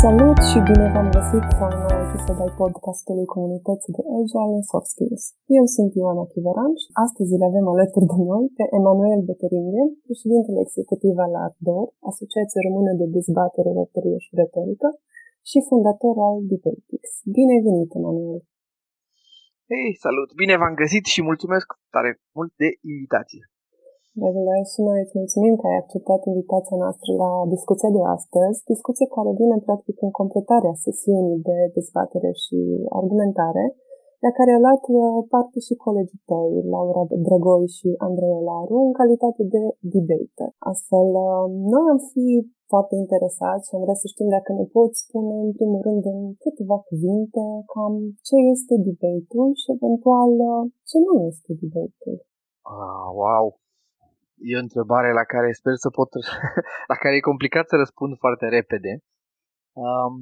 Salut și bine v-am găsit la un nou episod al podcastului comunității de Agile and Soft Skills. Eu sunt Ioana Chiveran și astăzi îl avem alături de noi pe Emanuel Beteringhe, președintele executiv al ARDOR, Asociația Română de Dezbatere Retorie și Retorică, și fondator al Debatix. Bine venit, Emanuel! Hei, salut! Bine v-am găsit și mulțumesc tare mult de invitație. Dragule, și noi îți mulțumim că ai acceptat invitația noastră la discuția de astăzi, discuție care vine practic în completarea sesiunii de dezbatere și argumentare, la care au luat uh, parte și colegii tăi, Laura Drăgoi și Andrei Olaru, în calitate de debater. Astfel, uh, noi am fi foarte interesați și am vrea să știm dacă ne poți spune, în primul rând, în câteva cuvinte, cam ce este debate-ul și, eventual, uh, ce nu este debate-ul. Ah, wow! E o întrebare la care sper să pot, la care e complicat să răspund foarte repede. Um,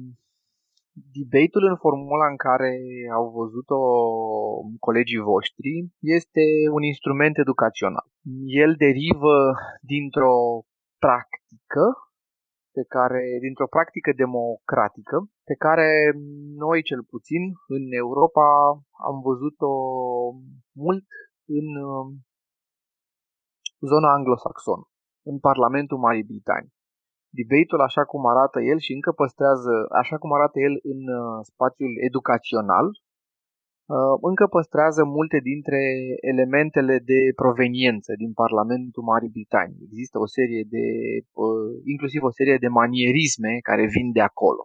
debate-ul în formula în care au văzut-o colegii voștri este un instrument educațional. El derivă dintr-o practică pe care, dintr-o practică democratică pe care noi cel puțin în Europa am văzut-o mult în zona anglosaxonă, în Parlamentul Marii Britanii. Debate-ul, așa cum arată el și încă păstrează, așa cum arată el în uh, spațiul educațional, uh, încă păstrează multe dintre elementele de proveniență din Parlamentul Marii Britanii. Există o serie de, uh, inclusiv o serie de manierisme care vin de acolo.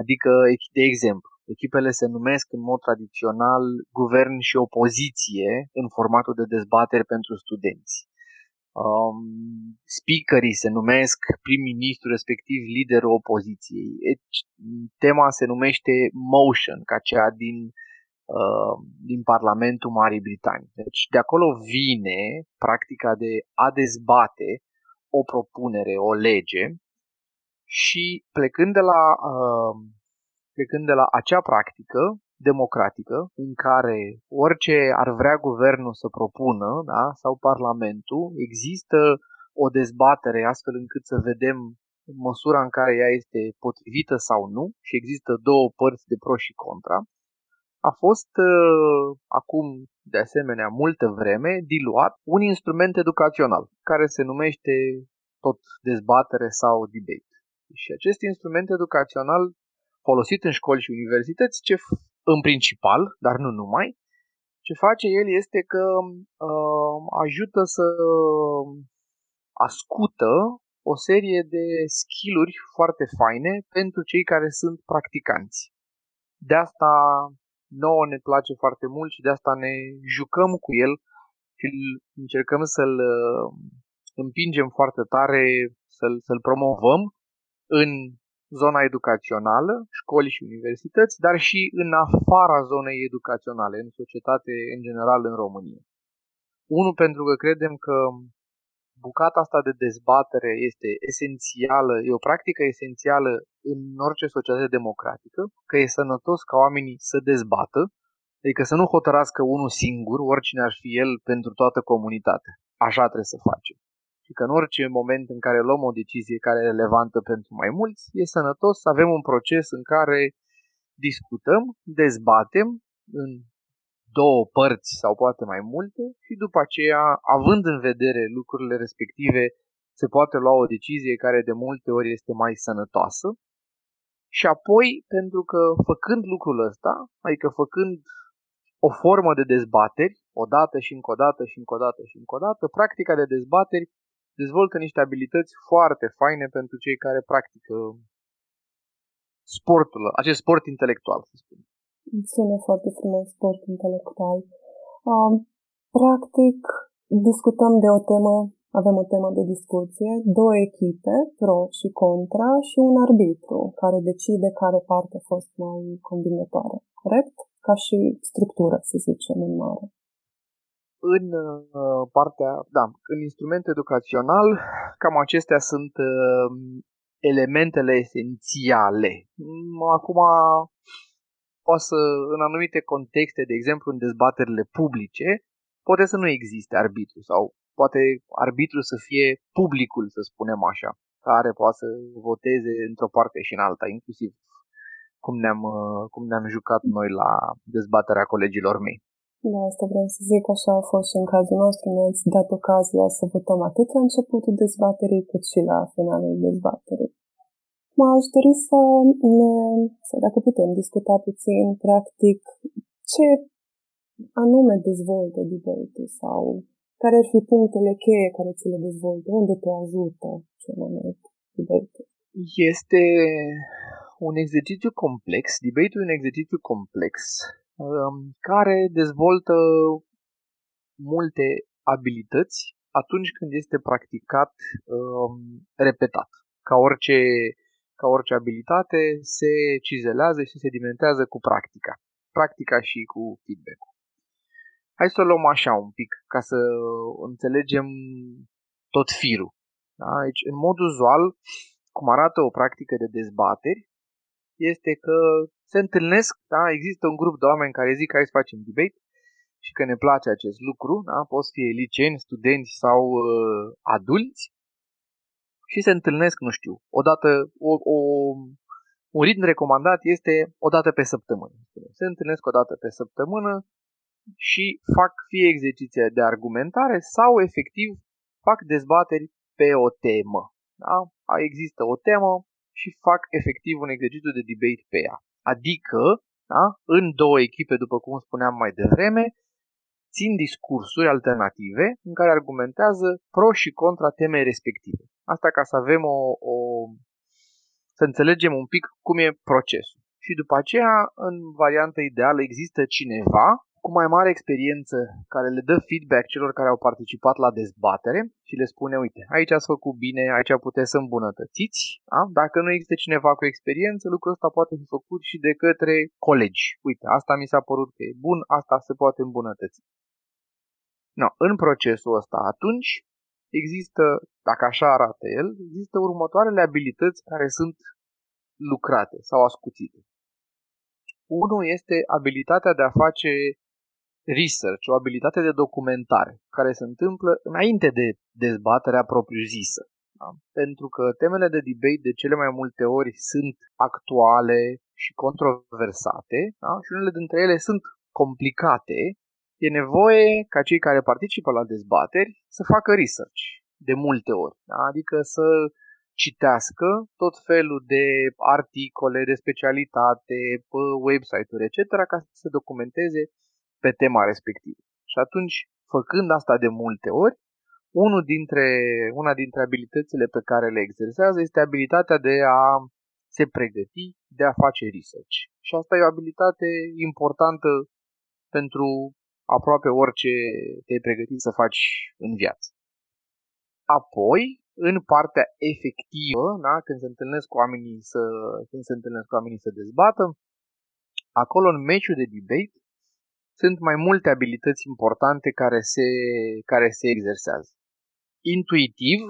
Adică, de exemplu, echipele se numesc în mod tradițional guvern și opoziție în formatul de dezbateri pentru studenți um, speakerii se numesc prim-ministru, respectiv liderul opoziției. Deci, tema se numește motion, ca cea din, uh, din Parlamentul Marii Britanii. Deci de acolo vine practica de a dezbate o propunere, o lege și plecând de la, uh, plecând de la acea practică, democratică în care orice ar vrea guvernul să propună da, sau parlamentul, există o dezbatere astfel încât să vedem măsura în care ea este potrivită sau nu și există două părți de pro și contra, a fost uh, acum, de asemenea, multă vreme, diluat un instrument educațional care se numește tot dezbatere sau debate. Și acest instrument educațional folosit în școli și universități, ce în principal, dar nu numai, ce face el este că uh, ajută să ascută o serie de skill-uri foarte faine pentru cei care sunt practicanți. De asta nouă ne place foarte mult și de asta ne jucăm cu el și încercăm să-l uh, împingem foarte tare, să-l, să-l promovăm în zona educațională, școli și universități, dar și în afara zonei educaționale, în societate în general în România. Unu, pentru că credem că bucata asta de dezbatere este esențială, e o practică esențială în orice societate democratică, că e sănătos ca oamenii să dezbată, adică să nu hotărască unul singur, oricine ar fi el, pentru toată comunitatea. Așa trebuie să facem și că în orice moment în care luăm o decizie care e relevantă pentru mai mulți, e sănătos să avem un proces în care discutăm, dezbatem în două părți sau poate mai multe și după aceea, având în vedere lucrurile respective, se poate lua o decizie care de multe ori este mai sănătoasă. Și apoi, pentru că făcând lucrul ăsta, adică făcând o formă de dezbateri, o dată și încă o dată și încă o dată și încă o dată, practica de dezbateri dezvoltă niște abilități foarte faine pentru cei care practică sportul, acest sport intelectual, să spun. Sună foarte frumos, sport intelectual. Um, practic, discutăm de o temă, avem o temă de discuție, două echipe, pro și contra, și un arbitru care decide care parte a fost mai combinatoare. Corect? Ca și structură, să zicem, în mare în uh, partea, da, în instrument educațional, cam acestea sunt uh, elementele esențiale. Mm, acum, poate să, în anumite contexte, de exemplu în dezbaterile publice, poate să nu existe arbitru sau poate arbitru să fie publicul, să spunem așa. care poate să voteze într-o parte și în alta, inclusiv cum ne-am, uh, cum ne-am jucat noi la dezbaterea colegilor mei. Da, asta vreau să zic, așa a fost și în cazul nostru, ne-ați dat ocazia să votăm atât la începutul dezbaterii, cât și la finalul dezbaterii. Mă aș dori să ne, să dacă putem discuta puțin, practic, ce anume dezvoltă debate sau care ar fi punctele cheie care ți le dezvoltă, unde te ajută cel mai mult debate Este un exercițiu complex, debate un exercițiu complex um, care dezvoltă multe abilități atunci când este practicat um, repetat. Ca orice, ca orice abilitate se cizelează și se sedimentează cu practica. Practica și cu feedback-ul. Hai să o luăm așa un pic, ca să înțelegem tot firul. Da? Deci, în mod uzual, cum arată o practică de dezbateri, este că se întâlnesc, da? există un grup de oameni care zic că hai să facem debate și că ne place acest lucru, da? poți fi liceeni, studenți sau uh, adulți și se întâlnesc, nu știu, odată, o, o, un ritm recomandat este o dată pe săptămână. Se întâlnesc o dată pe săptămână și fac fie exerciții de argumentare sau efectiv fac dezbateri pe o temă. Da? Există o temă și fac efectiv un exercițiu de debate pe ea. Adică, da? în două echipe, după cum spuneam mai devreme, țin discursuri alternative în care argumentează pro și contra temei respective. Asta ca să avem o, o să înțelegem un pic cum e procesul. Și după aceea, în varianta ideală, există cineva cu mai mare experiență care le dă feedback celor care au participat la dezbatere și le spune, uite, aici ați făcut bine, aici puteți să îmbunătățiți. Da? Dacă nu există cineva cu experiență, lucrul ăsta poate fi făcut și de către colegi. Uite, asta mi s-a părut că e bun, asta se poate îmbunătăți. No, în procesul ăsta atunci există, dacă așa arată el, există următoarele abilități care sunt lucrate sau ascuțite. Unul este abilitatea de a face research, o abilitate de documentare, care se întâmplă înainte de dezbaterea propriu-zisă. Da? Pentru că temele de debate de cele mai multe ori sunt actuale și controversate da? și unele dintre ele sunt complicate, e nevoie ca cei care participă la dezbateri să facă research de multe ori. Da? Adică să citească tot felul de articole de specialitate, pe website-uri, etc., ca să se documenteze pe tema respectivă. Și atunci, făcând asta de multe ori, unul dintre, una dintre abilitățile pe care le exersează este abilitatea de a se pregăti, de a face research. Și asta e o abilitate importantă pentru aproape orice te-ai pregătit să faci în viață. Apoi, în partea efectivă, da, când se întâlnesc cu oamenii să, când se întâlnesc cu oamenii să dezbată, acolo în meciul de debate sunt mai multe abilități importante care se, care se exersează. Intuitiv,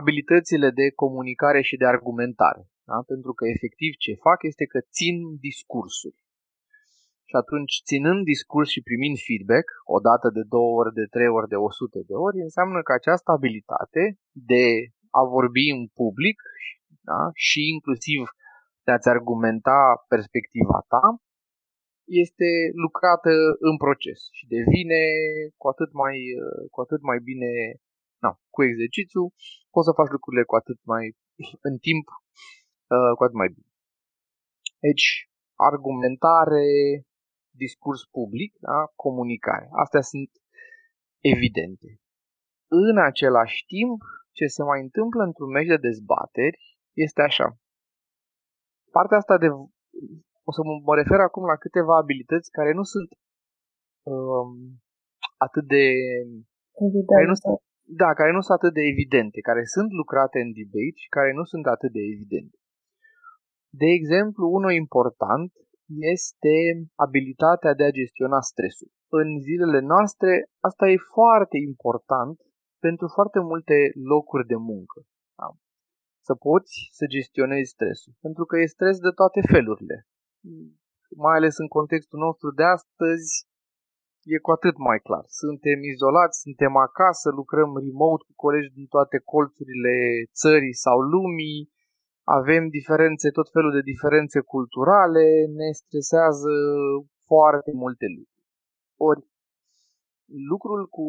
abilitățile de comunicare și de argumentare. Da? Pentru că efectiv ce fac este că țin discursuri. Și atunci, ținând discurs și primind feedback, o dată de două ori, de trei ori, de o sută de ori, înseamnă că această abilitate de a vorbi în public da? și inclusiv de a-ți argumenta perspectiva ta, este lucrată în proces și devine cu atât mai, cu atât mai bine na, cu exercițiu, poți să faci lucrurile cu atât mai în timp, uh, cu atât mai bine. Deci, argumentare, discurs public, da? comunicare. Astea sunt evidente. În același timp, ce se mai întâmplă într-un meci de dezbateri este așa. Partea asta de o să mă refer acum la câteva abilități care nu sunt um, atât de... Evident. Care nu sunt, da, care nu sunt atât de evidente, care sunt lucrate în debate și care nu sunt atât de evidente. De exemplu, unul important este abilitatea de a gestiona stresul. În zilele noastre, asta e foarte important pentru foarte multe locuri de muncă. Da? Să poți să gestionezi stresul, pentru că e stres de toate felurile mai ales în contextul nostru de astăzi, e cu atât mai clar. Suntem izolați, suntem acasă, lucrăm remote cu colegi din toate colțurile țării sau lumii, avem diferențe, tot felul de diferențe culturale, ne stresează foarte multe lucruri. Ori lucrul cu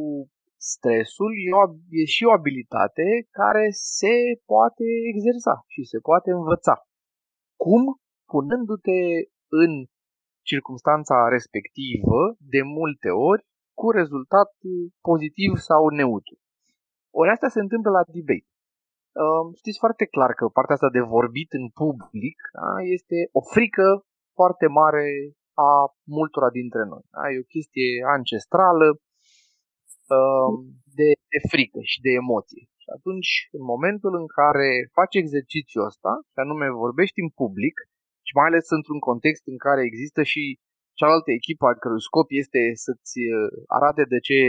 stresul e, o, e și o abilitate care se poate exersa și se poate învăța. Cum? Punându-te în circunstanța respectivă de multe ori cu rezultat pozitiv sau neutru. Ori asta se întâmplă la debate. Știți foarte clar că partea asta de vorbit în public da, este o frică foarte mare a multora dintre noi. Da? E o chestie ancestrală de, de frică și de emoție. Și atunci, în momentul în care faci exercițiul ăsta, și anume vorbești în public, și mai ales într-un context în care există și cealaltă echipă al cărui scop este să-ți uh, arate de ce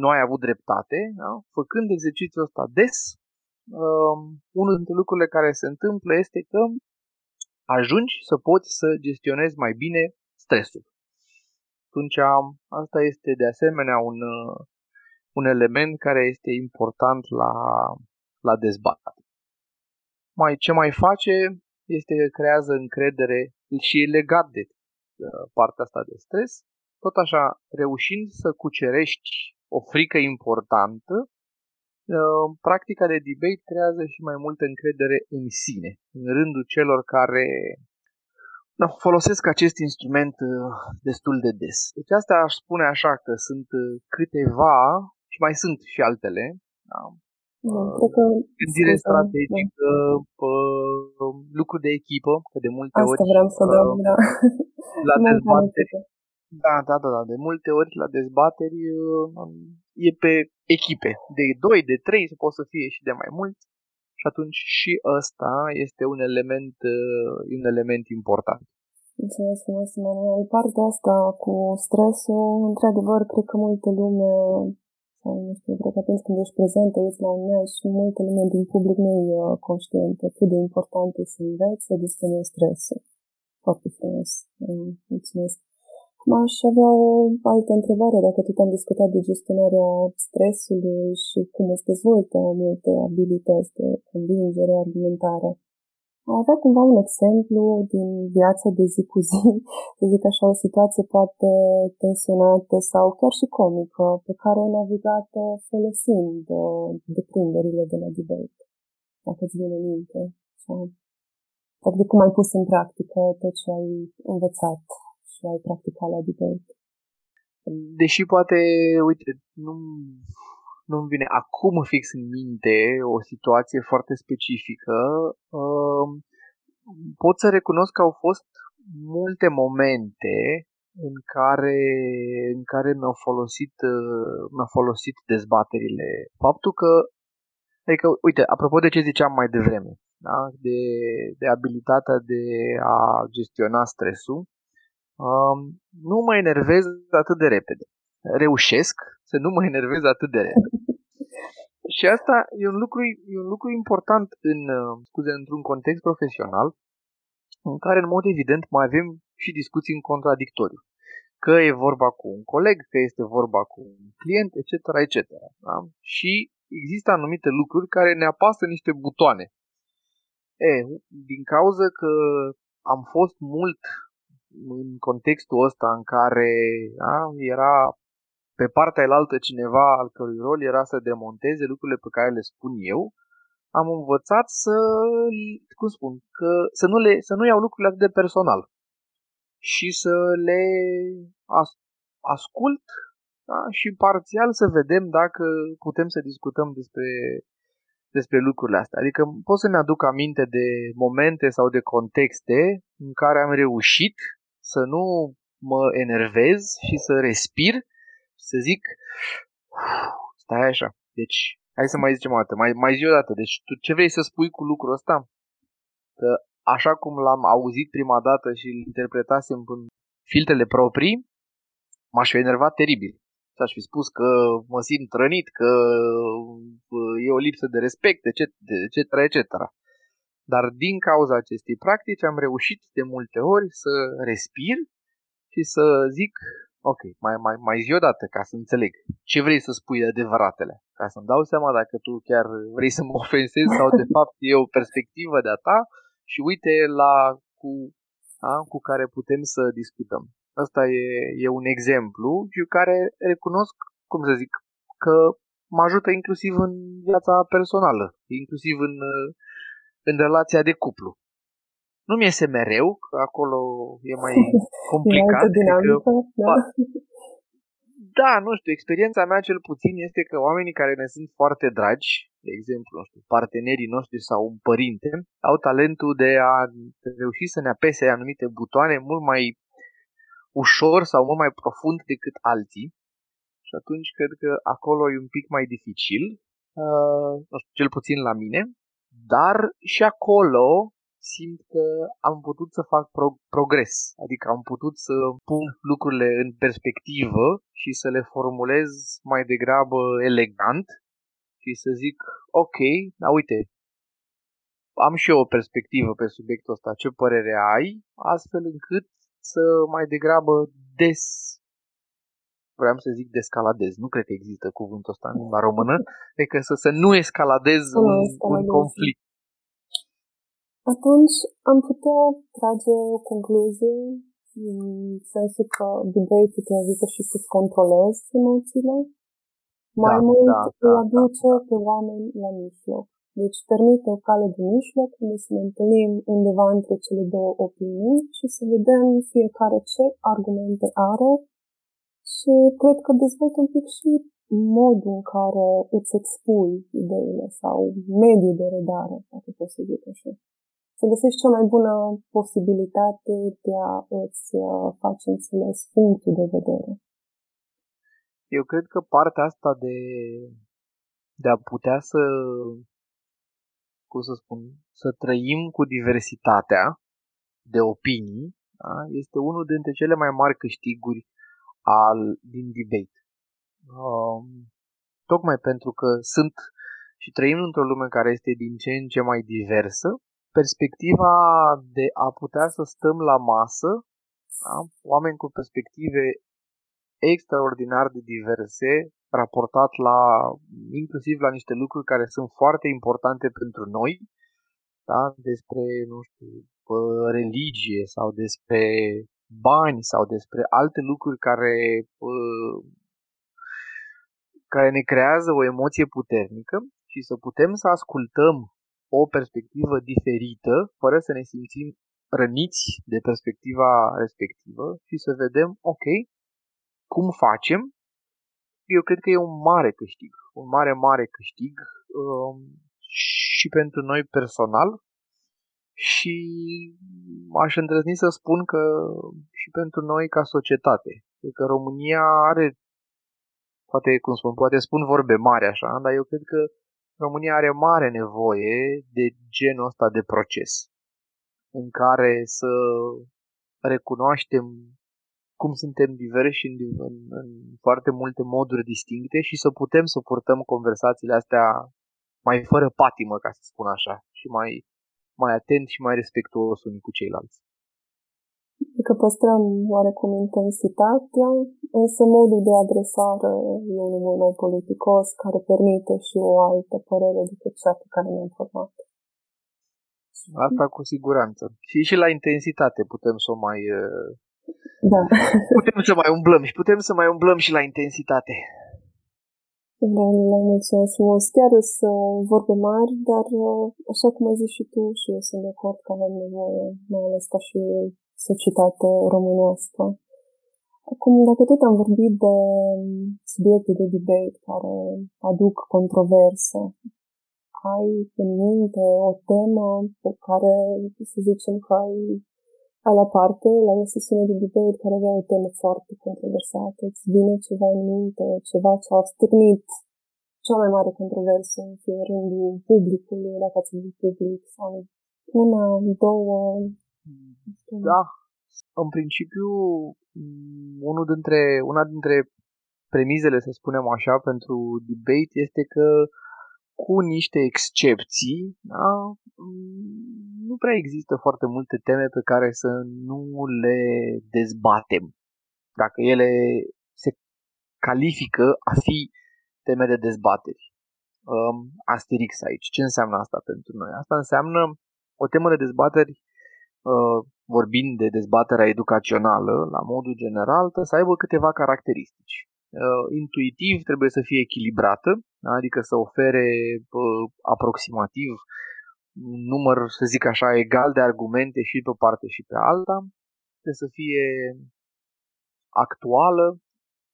nu ai avut dreptate, da? făcând exercițiul ăsta des, um, unul dintre lucrurile care se întâmplă este că ajungi să poți să gestionezi mai bine stresul. Atunci asta este de asemenea un, uh, un element care este important la, la dezbatere. Mai, ce mai face este că creează încredere și e legat de uh, partea asta de stres. Tot așa, reușind să cucerești o frică importantă, uh, practica de debate creează și mai multă încredere în sine, în rândul celor care no, folosesc acest instrument uh, destul de des. Deci asta aș spune așa că sunt câteva și mai sunt și altele, da? Da, cred că gândire strategică, da. lucru de echipă, că de multe Asta ori... Asta vreau să dau, da. La dezbateri, da, da, da, da, de multe ori la dezbateri e pe echipe, de 2, de 3, se pot să fie și de mai mulți și atunci și ăsta este un element, un element important. Mulțumesc frumos, Manuel. Partea asta cu stresul, într-adevăr, cred că multă lume sau, nu știu, cred că atunci când ești prezent, ești la un și multă lume din public nu e uh, conștientă cât de important e să înveți să gestionezi stresul. Foarte frumos. Uh, mulțumesc. Acum aș avea o altă întrebare. Dacă tot am discutat de gestionarea stresului și cum îți dezvoltă multe abilități de convingere, argumentare, a avea cumva un exemplu din viața de zi cu zi, să zic așa, o situație poate tensionată sau chiar și comică, pe care ai navigat folosind uh, deprinderile de la debate, dacă îți vine minte. Sau, de cum ai pus în practică tot ce ai învățat și ai practicat la debate. Deși poate, uite, nu nu-mi vine acum fix în minte o situație foarte specifică. Um, pot să recunosc că au fost multe momente în care, în care mi-au folosit, uh, mi-au folosit dezbaterile. Faptul că, adică, uite, apropo de ce ziceam mai devreme, da? de, de abilitatea de a gestiona stresul, um, nu mă enervez atât de repede. Reușesc să nu mă enervez atât de repede. Și asta e un lucru, e un lucru important în, uh, scuze, într-un context profesional în care, în mod evident, mai avem și discuții în contradictoriu. Că e vorba cu un coleg, că este vorba cu un client, etc., etc. Da? Și există anumite lucruri care ne apasă niște butoane. E, din cauza că am fost mult în contextul ăsta în care da, era pe partea elaltă cineva al cărui rol era să demonteze lucrurile pe care le spun eu, am învățat să, cum spun, că să nu, le, să nu iau lucrurile atât de personal și să le as, ascult da? și parțial să vedem dacă putem să discutăm despre, despre lucrurile astea. Adică pot să-mi aduc aminte de momente sau de contexte în care am reușit să nu mă enervez și să respir să zic, stai așa, deci hai să mai zicem o dată, mai, mai zi o dată, deci tu ce vrei să spui cu lucrul ăsta? Că așa cum l-am auzit prima dată și îl interpretasem în filtrele proprii, m-aș fi enervat teribil. Și aș fi spus că mă simt rănit, că e o lipsă de respect, etc., etc., etc. Dar din cauza acestei practici am reușit de multe ori să respir și să zic, Ok, mai, mai, mai zi o dată ca să înțeleg. Ce vrei să spui de adevăratele? Ca să-mi dau seama dacă tu chiar vrei să mă ofensezi sau de fapt e o perspectivă de-a ta și uite la cu, a, cu care putem să discutăm. Asta e, e un exemplu și care recunosc, cum să zic, că mă ajută inclusiv în viața personală, inclusiv în, în relația de cuplu. Nu mi iese mereu, că acolo e mai complicat. e dinamică, da. Da, nu știu, experiența mea cel puțin este că oamenii care ne sunt foarte dragi, de exemplu, nu știu, partenerii noștri sau un părinte, au talentul de a reuși să ne apese anumite butoane mult mai ușor sau mult mai profund decât alții. Și atunci cred că acolo e un pic mai dificil, uh, nu știu, cel puțin la mine, dar și acolo simt că am putut să fac pro- progres, adică am putut să pun lucrurile în perspectivă și să le formulez mai degrabă elegant și să zic, ok, da uite, am și eu o perspectivă pe subiectul ăsta, ce părere ai, astfel încât să mai degrabă des vreau să zic descaladez. Nu cred că există cuvântul ăsta în limba română, decât să, să nu escaladez un, un conflict. Atunci am putea trage o concluzie în sensul că debate te ajută și să-ți controlezi emoțiile. Mai da, mult da, îi da, aduce da, da. pe oameni la mijloc. Deci permite o cale de mijloc unde să ne întâlnim undeva între cele două opinii și să vedem fiecare ce argumente are și cred că dezvoltă un pic și modul în care îți expui ideile sau mediul de redare, dacă pot să zic așa să găsești cea mai bună posibilitate de a îți uh, face înțeles punctul de vedere. Eu cred că partea asta de, de a putea să, cum să spun, să trăim cu diversitatea de opinii, da, este unul dintre cele mai mari câștiguri al, din debate. Um, tocmai pentru că sunt și trăim într-o lume care este din ce în ce mai diversă, perspectiva de a putea să stăm la masă, da? oameni cu perspective extraordinar de diverse, raportat la inclusiv la niște lucruri care sunt foarte importante pentru noi, da? despre, nu știu, religie sau despre bani sau despre alte lucruri care, care ne creează o emoție puternică și să putem să ascultăm o perspectivă diferită, fără să ne simțim răniți de perspectiva respectivă și să vedem, ok, cum facem, eu cred că e un mare câștig, un mare, mare câștig um, și pentru noi personal și aș îndrăzni să spun că și pentru noi ca societate. Cred că România are, poate, cum spun, poate spun vorbe mari așa, dar eu cred că România are mare nevoie de genul ăsta de proces în care să recunoaștem cum suntem diversi în, în, în foarte multe moduri distincte și să putem să purtăm conversațiile astea mai fără patimă, ca să spun așa, și mai, mai atent și mai respectuos unii cu ceilalți că păstrăm oarecum intensitatea, însă modul de adresare e unul mult mai politicos, care permite și o altă părere decât cea pe care ne-am format. Asta cu siguranță. Și și la intensitate putem să o mai... Uh, da. Putem să mai umblăm și putem să mai umblăm și la intensitate. Da, le mulțumesc frumos. Chiar să vorbe mari, dar uh, așa cum ai zis și tu, și eu sunt de acord că avem nevoie, mai ales ca și societate românească. Acum, dacă tot am vorbit de subiecte de debate care aduc controverse, ai în minte o temă pe care, să zicem că ai, ai la parte, la o sesiune de debate care avea o temă foarte controversată, îți vine ceva în minte, ceva ce a stârnit cea mai mare controversă în fie rândul publicului, la față de public sau una, două, da, în principiu, unul dintre, una dintre premizele, să spunem așa, pentru debate este că cu niște excepții, da, nu prea există foarte multe teme pe care să nu le dezbatem. dacă ele se califică a fi teme de dezbateri. Um, asterix aici. Ce înseamnă asta pentru noi? Asta înseamnă o temă de dezbateri uh, vorbind de dezbaterea educațională, la modul general, trebuie să aibă câteva caracteristici. Uh, intuitiv trebuie să fie echilibrată, adică să ofere uh, aproximativ un număr, să zic așa, egal de argumente și pe o parte și pe alta, trebuie să fie actuală,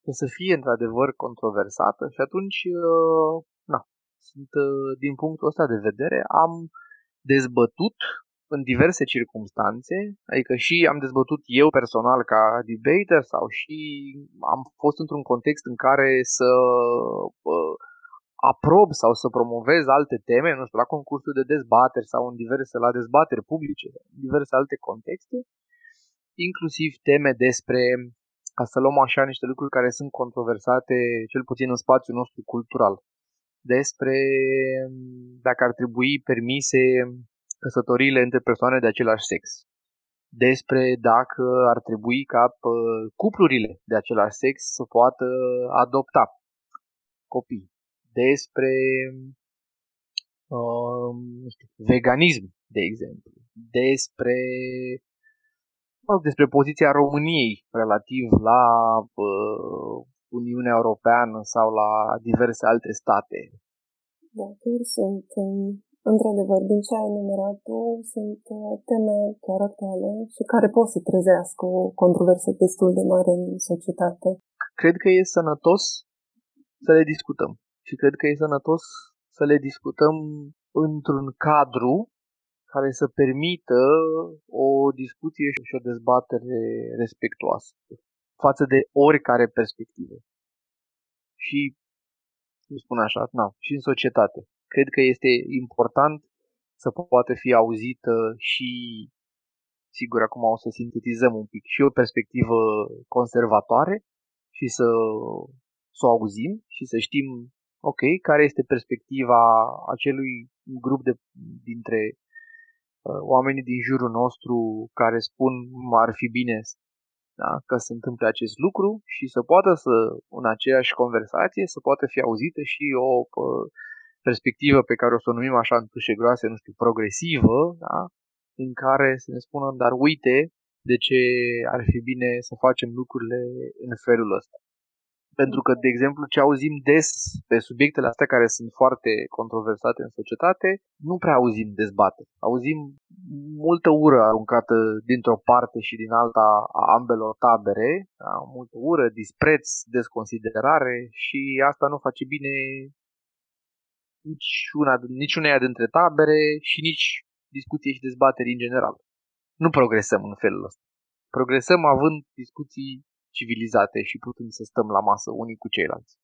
trebuie să fie într-adevăr controversată și atunci, uh, na, sunt, din punctul ăsta de vedere, am dezbătut în diverse circunstanțe, adică și am dezbătut eu personal ca debater sau și am fost într-un context în care să uh, aprob sau să promovez alte teme, nu știu, la concursuri de dezbateri sau în diverse, la dezbateri publice, în diverse alte contexte, inclusiv teme despre, ca să luăm așa niște lucruri care sunt controversate, cel puțin în spațiul nostru cultural, despre dacă ar trebui permise căsătoriile între persoane de același sex, despre dacă ar trebui ca cuplurile de același sex să poată adopta copii, despre uh, nu știu, veganism, de exemplu, despre despre poziția României relativ la uh, Uniunea Europeană sau la diverse alte state. Da, chiar sunt Într-adevăr, din ce ai enumerat tu, sunt uh, teme chiar actuale și care pot să trezească o controversă destul de mare în societate. Cred că e sănătos să le discutăm și cred că e sănătos să le discutăm într-un cadru care să permită o discuție și o dezbatere respectuoasă față de oricare perspectivă. Și, spun așa, na, și în societate cred că este important să poată fi auzită și, sigur, acum o să sintetizăm un pic, și o perspectivă conservatoare și să, să o auzim și să știm, ok, care este perspectiva acelui grup de, dintre uh, oamenii din jurul nostru care spun ar fi bine da, că se întâmple acest lucru și să poată să, în aceeași conversație, să poată fi auzită și o uh, perspectivă pe care o să o numim așa în tușe groase, nu știu, progresivă, da? în care să ne spună, dar uite de ce ar fi bine să facem lucrurile în felul ăsta. Pentru că, de exemplu, ce auzim des pe subiectele astea care sunt foarte controversate în societate, nu prea auzim dezbatere. Auzim multă ură aruncată dintr-o parte și din alta a ambelor tabere, da? multă ură, dispreț, desconsiderare și asta nu face bine nici una, nici uneia dintre tabere și nici discuții și dezbateri în general. Nu progresăm în felul ăsta. Progresăm având discuții civilizate și putând să stăm la masă unii cu ceilalți.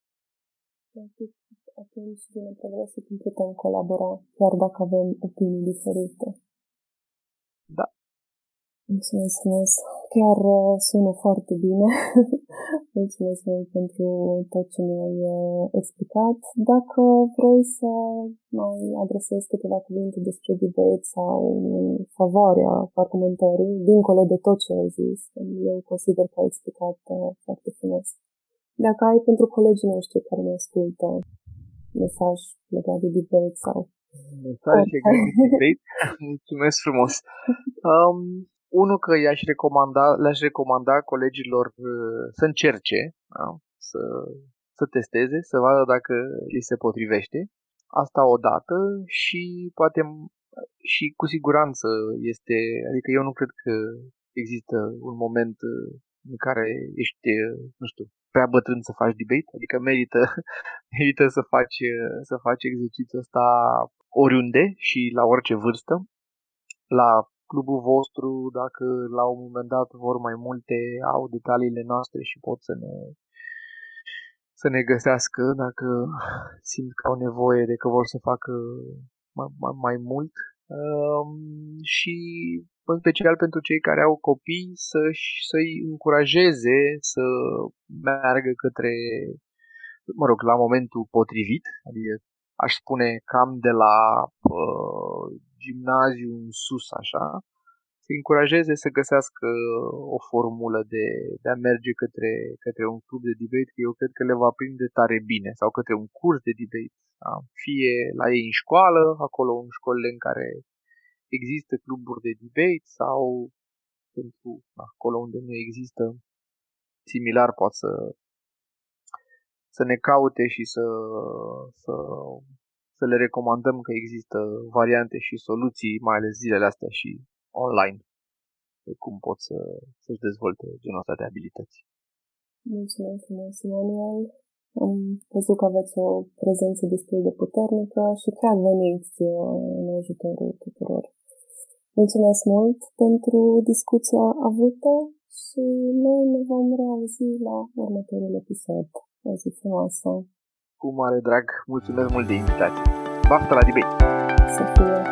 Atunci vine progresul când putem colabora, chiar dacă avem opinii diferite. Da. Mulțumesc frumos. Chiar uh, sună foarte bine. Mulțumesc mult pentru tot ce mi-ai uh, explicat. Dacă vrei să mai adresezi câteva cuvinte despre debate sau favoarea argumentării, dincolo de tot ce ai zis, eu consider că ai explicat uh, foarte frumos. Dacă ai pentru colegii noștri care ne ascultă mesaj legat de debate sau Mesaj legat de debate, mulțumesc frumos. Um, unul că i-aș recomanda, le-aș recomanda colegilor uh, să încerce, da? să, să testeze, să vadă dacă îi se potrivește. Asta odată și poate și cu siguranță este, adică eu nu cred că există un moment uh, în care ești, uh, nu știu, prea bătrân să faci debate, adică merită, merită să faci, să faci exercițiul ăsta oriunde și la orice vârstă. La clubul vostru, dacă la un moment dat vor mai multe, au detaliile noastre și pot să ne să ne găsească dacă simt că au nevoie de că vor să facă mai, mai, mai mult. Um, și în special pentru cei care au copii să, să-i încurajeze să meargă către mă rog, la momentul potrivit, adică aș spune cam de la uh, gimnaziu în sus, așa, să încurajeze să găsească o formulă de, de a merge către, către un club de debate, că eu cred că le va prinde tare bine, sau către un curs de debate. Da? Fie la ei în școală, acolo în școlile în care există cluburi de debate, sau pentru acolo unde nu există similar, pot să, să ne caute și să, să, să le recomandăm că există variante și soluții, mai ales zilele astea și online, de cum pot să, să-și dezvolte genul ăsta de abilități. Mulțumesc frumos, Emanuel. Am văzut că aveți o prezență destul de puternică și chiar veniți uh, în ajutorul tuturor. Mulțumesc mult pentru discuția avută și noi ne vom reauzi la următorul episod. O zi frumoasă! Cu mare drag, mulțumesc mult de invitație! Baftă la debate! Să fie!